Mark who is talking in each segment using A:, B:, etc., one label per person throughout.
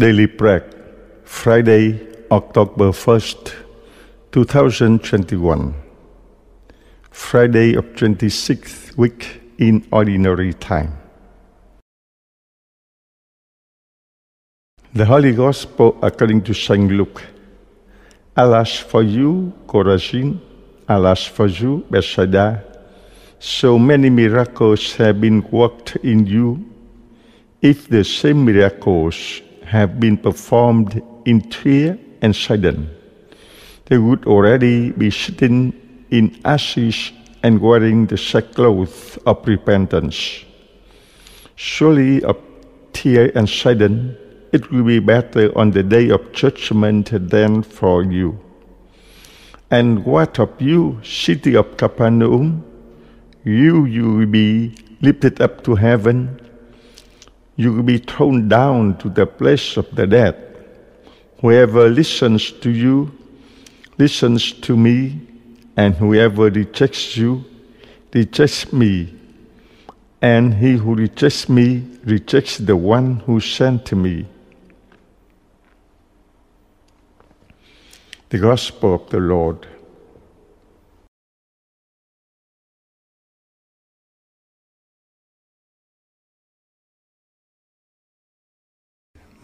A: Daily Prayer, Friday, October 1st, 2021. Friday of 26th week in Ordinary Time. The Holy Gospel according to St. Luke. Alas for you, Chorazin, alas for you, Bethsaida. So many miracles have been worked in you. If the same miracles have been performed in Tyre and Sidon, they would already be sitting in ashes and wearing the sackcloth of repentance. Surely of Tyre and Sidon, it will be better on the day of judgment than for you. And what of you, city of Capernaum? You, you will be lifted up to heaven. You will be thrown down to the place of the dead. Whoever listens to you, listens to me, and whoever rejects you, rejects me. And he who rejects me, rejects the one who sent me. The Gospel of the Lord.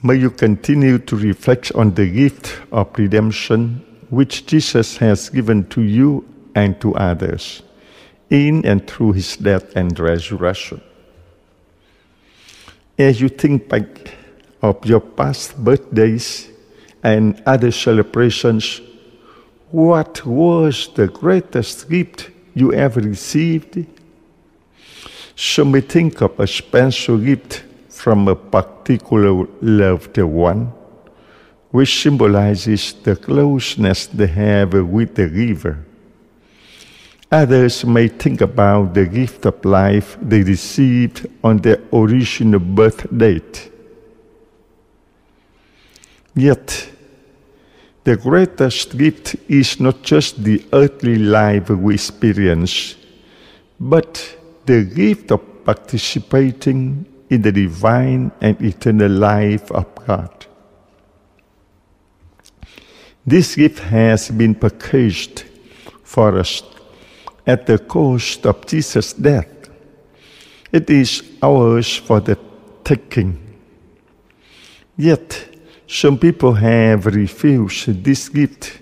A: May you continue to reflect on the gift of redemption which Jesus has given to you and to others in and through his death and resurrection. As you think back of your past birthdays and other celebrations, what was the greatest gift you ever received? So may think of a special gift from a particular loved one, which symbolizes the closeness they have with the giver. Others may think about the gift of life they received on their original birth date. Yet, the greatest gift is not just the earthly life we experience, but the gift of participating in the divine and eternal life of God. This gift has been purchased for us at the cost of Jesus' death. It is ours for the taking. Yet, some people have refused this gift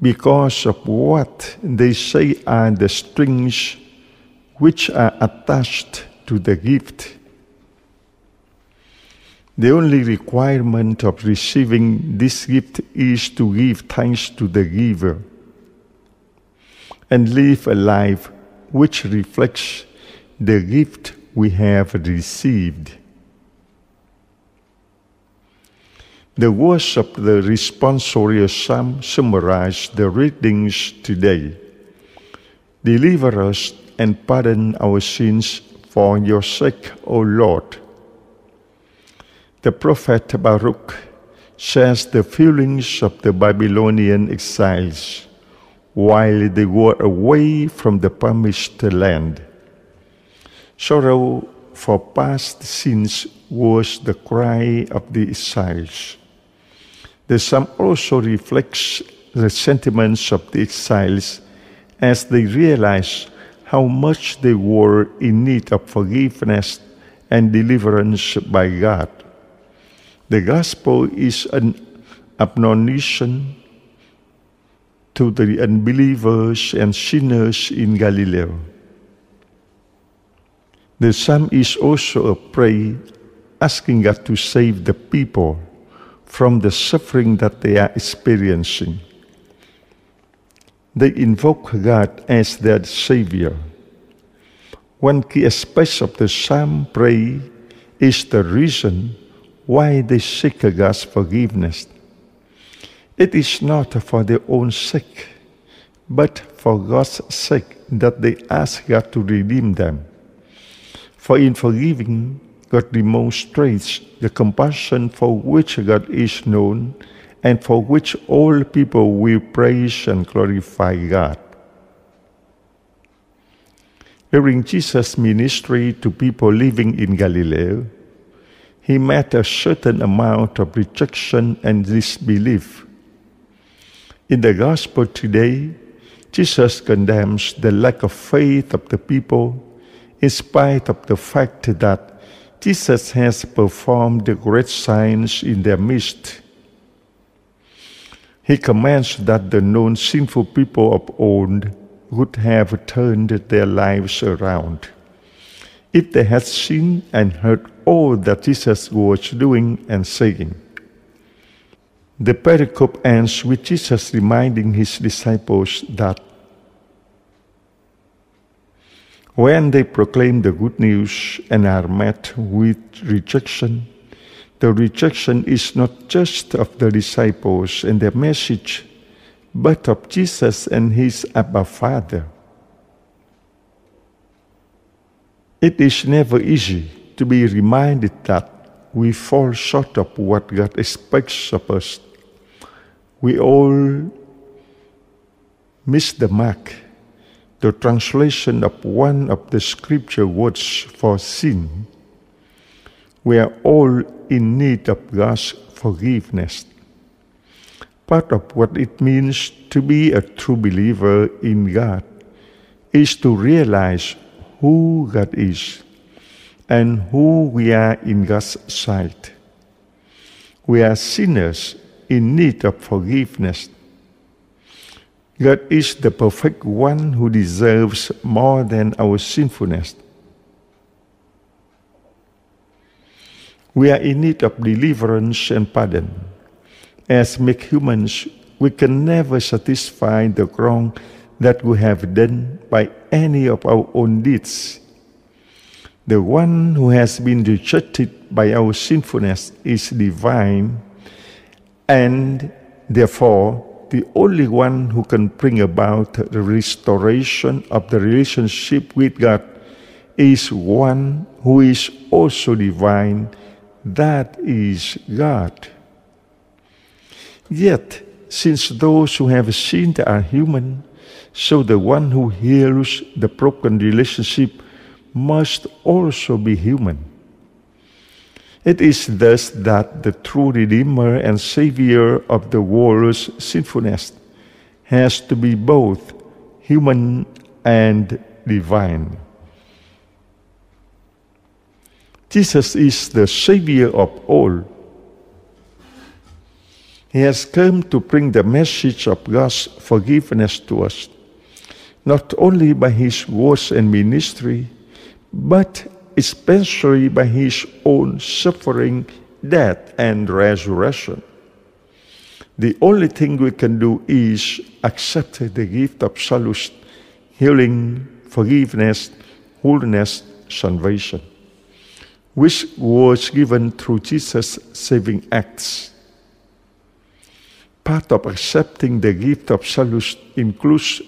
A: because of what they say are the strings which are attached to the gift. The only requirement of receiving this gift is to give thanks to the giver and live a life which reflects the gift we have received. The words of the responsorial psalm summarize the readings today. Deliver us and pardon our sins for your sake, O Lord. The prophet Baruch shares the feelings of the Babylonian exiles while they were away from the promised land. Sorrow for past sins was the cry of the exiles. The psalm also reflects the sentiments of the exiles as they realize how much they were in need of forgiveness and deliverance by God. The gospel is an admonition to the unbelievers and sinners in Galilee. The psalm is also a prayer asking God to save the people from the suffering that they are experiencing. They invoke God as their Savior. One key aspect of the psalm prayer is the reason why they seek God's forgiveness. It is not for their own sake, but for God's sake that they ask God to redeem them. For in forgiving, God demonstrates the compassion for which God is known and for which all people will praise and glorify God. During Jesus' ministry to people living in Galilee, he met a certain amount of rejection and disbelief. In the gospel today, Jesus condemns the lack of faith of the people in spite of the fact that Jesus has performed the great signs in their midst. He commands that the known sinful people of old would have turned their lives around. If they had seen and heard all that Jesus was doing and saying. The pericope ends with Jesus reminding his disciples that when they proclaim the good news and are met with rejection, the rejection is not just of the disciples and their message, but of Jesus and his Abba Father. It is never easy to be reminded that we fall short of what God expects of us. We all miss the mark. The translation of one of the scripture words for sin. We are all in need of God's forgiveness. Part of what it means to be a true believer in God is to realize who God is and who we are in God's sight. We are sinners in need of forgiveness. God is the perfect one who deserves more than our sinfulness. We are in need of deliverance and pardon. As make humans, we can never satisfy the wrong that we have done by any of our own deeds. The one who has been rejected by our sinfulness is divine, and therefore the only one who can bring about the restoration of the relationship with God is one who is also divine, that is God. Yet, since those who have sinned are human, so the one who heals the broken relationship must also be human. It is thus that the true Redeemer and Savior of the world's sinfulness has to be both human and divine. Jesus is the Savior of all he has come to bring the message of God's forgiveness to us, not only by his words and ministry, but especially by his own suffering, death, and resurrection. The only thing we can do is accept the gift of salus, healing, forgiveness, wholeness, salvation, which was given through Jesus' saving acts part of accepting the gift of salvation includes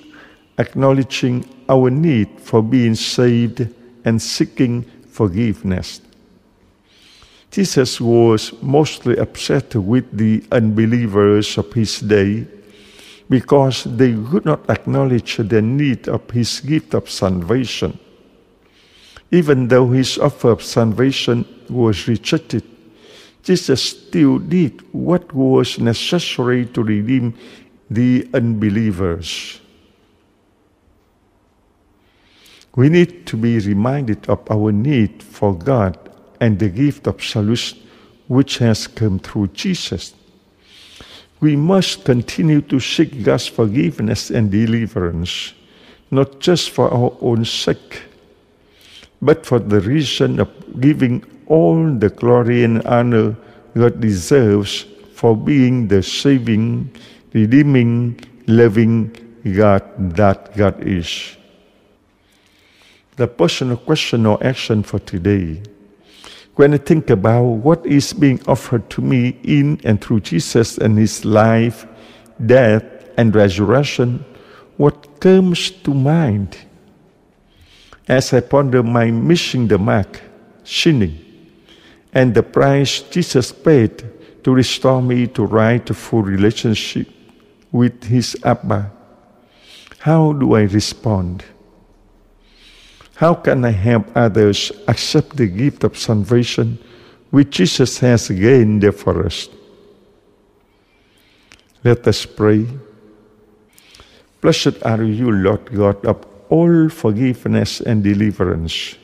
A: acknowledging our need for being saved and seeking forgiveness. Jesus was mostly upset with the unbelievers of his day because they would not acknowledge the need of his gift of salvation. Even though his offer of salvation was rejected, Jesus still did what was necessary to redeem the unbelievers. We need to be reminded of our need for God and the gift of salvation which has come through Jesus. We must continue to seek God's forgiveness and deliverance, not just for our own sake, but for the reason of giving all the glory and honor God deserves for being the saving, redeeming, loving God that God is. The personal question or action for today. When I think about what is being offered to me in and through Jesus and his life, death, and resurrection, what comes to mind? As I ponder my missing the mark, sinning, and the price Jesus paid to restore me to right full relationship with his Abba. How do I respond? How can I help others accept the gift of salvation which Jesus has gained for us. Let us pray. Blessed are you, Lord God of all forgiveness and deliverance.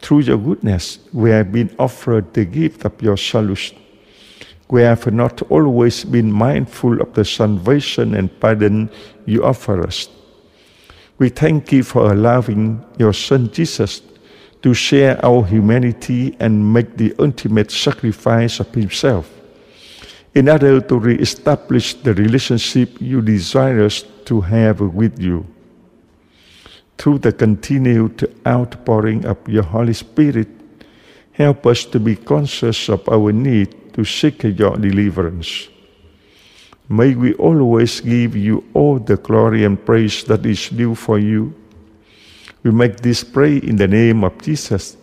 A: Through your goodness, we have been offered the gift of your salvation. We have not always been mindful of the salvation and pardon you offer us. We thank you for allowing your Son Jesus to share our humanity and make the ultimate sacrifice of himself in order to re-establish the relationship you desire us to have with you. Through the continued outpouring of your Holy Spirit, help us to be conscious of our need to seek your deliverance. May we always give you all the glory and praise that is due for you. We make this pray in the name of Jesus,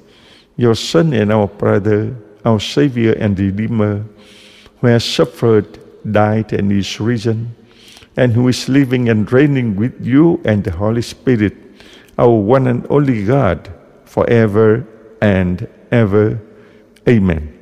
A: your Son and our brother, our Savior and Redeemer, who has suffered, died, and is risen, and who is living and reigning with you and the Holy Spirit, our one and only God, forever and ever. Amen.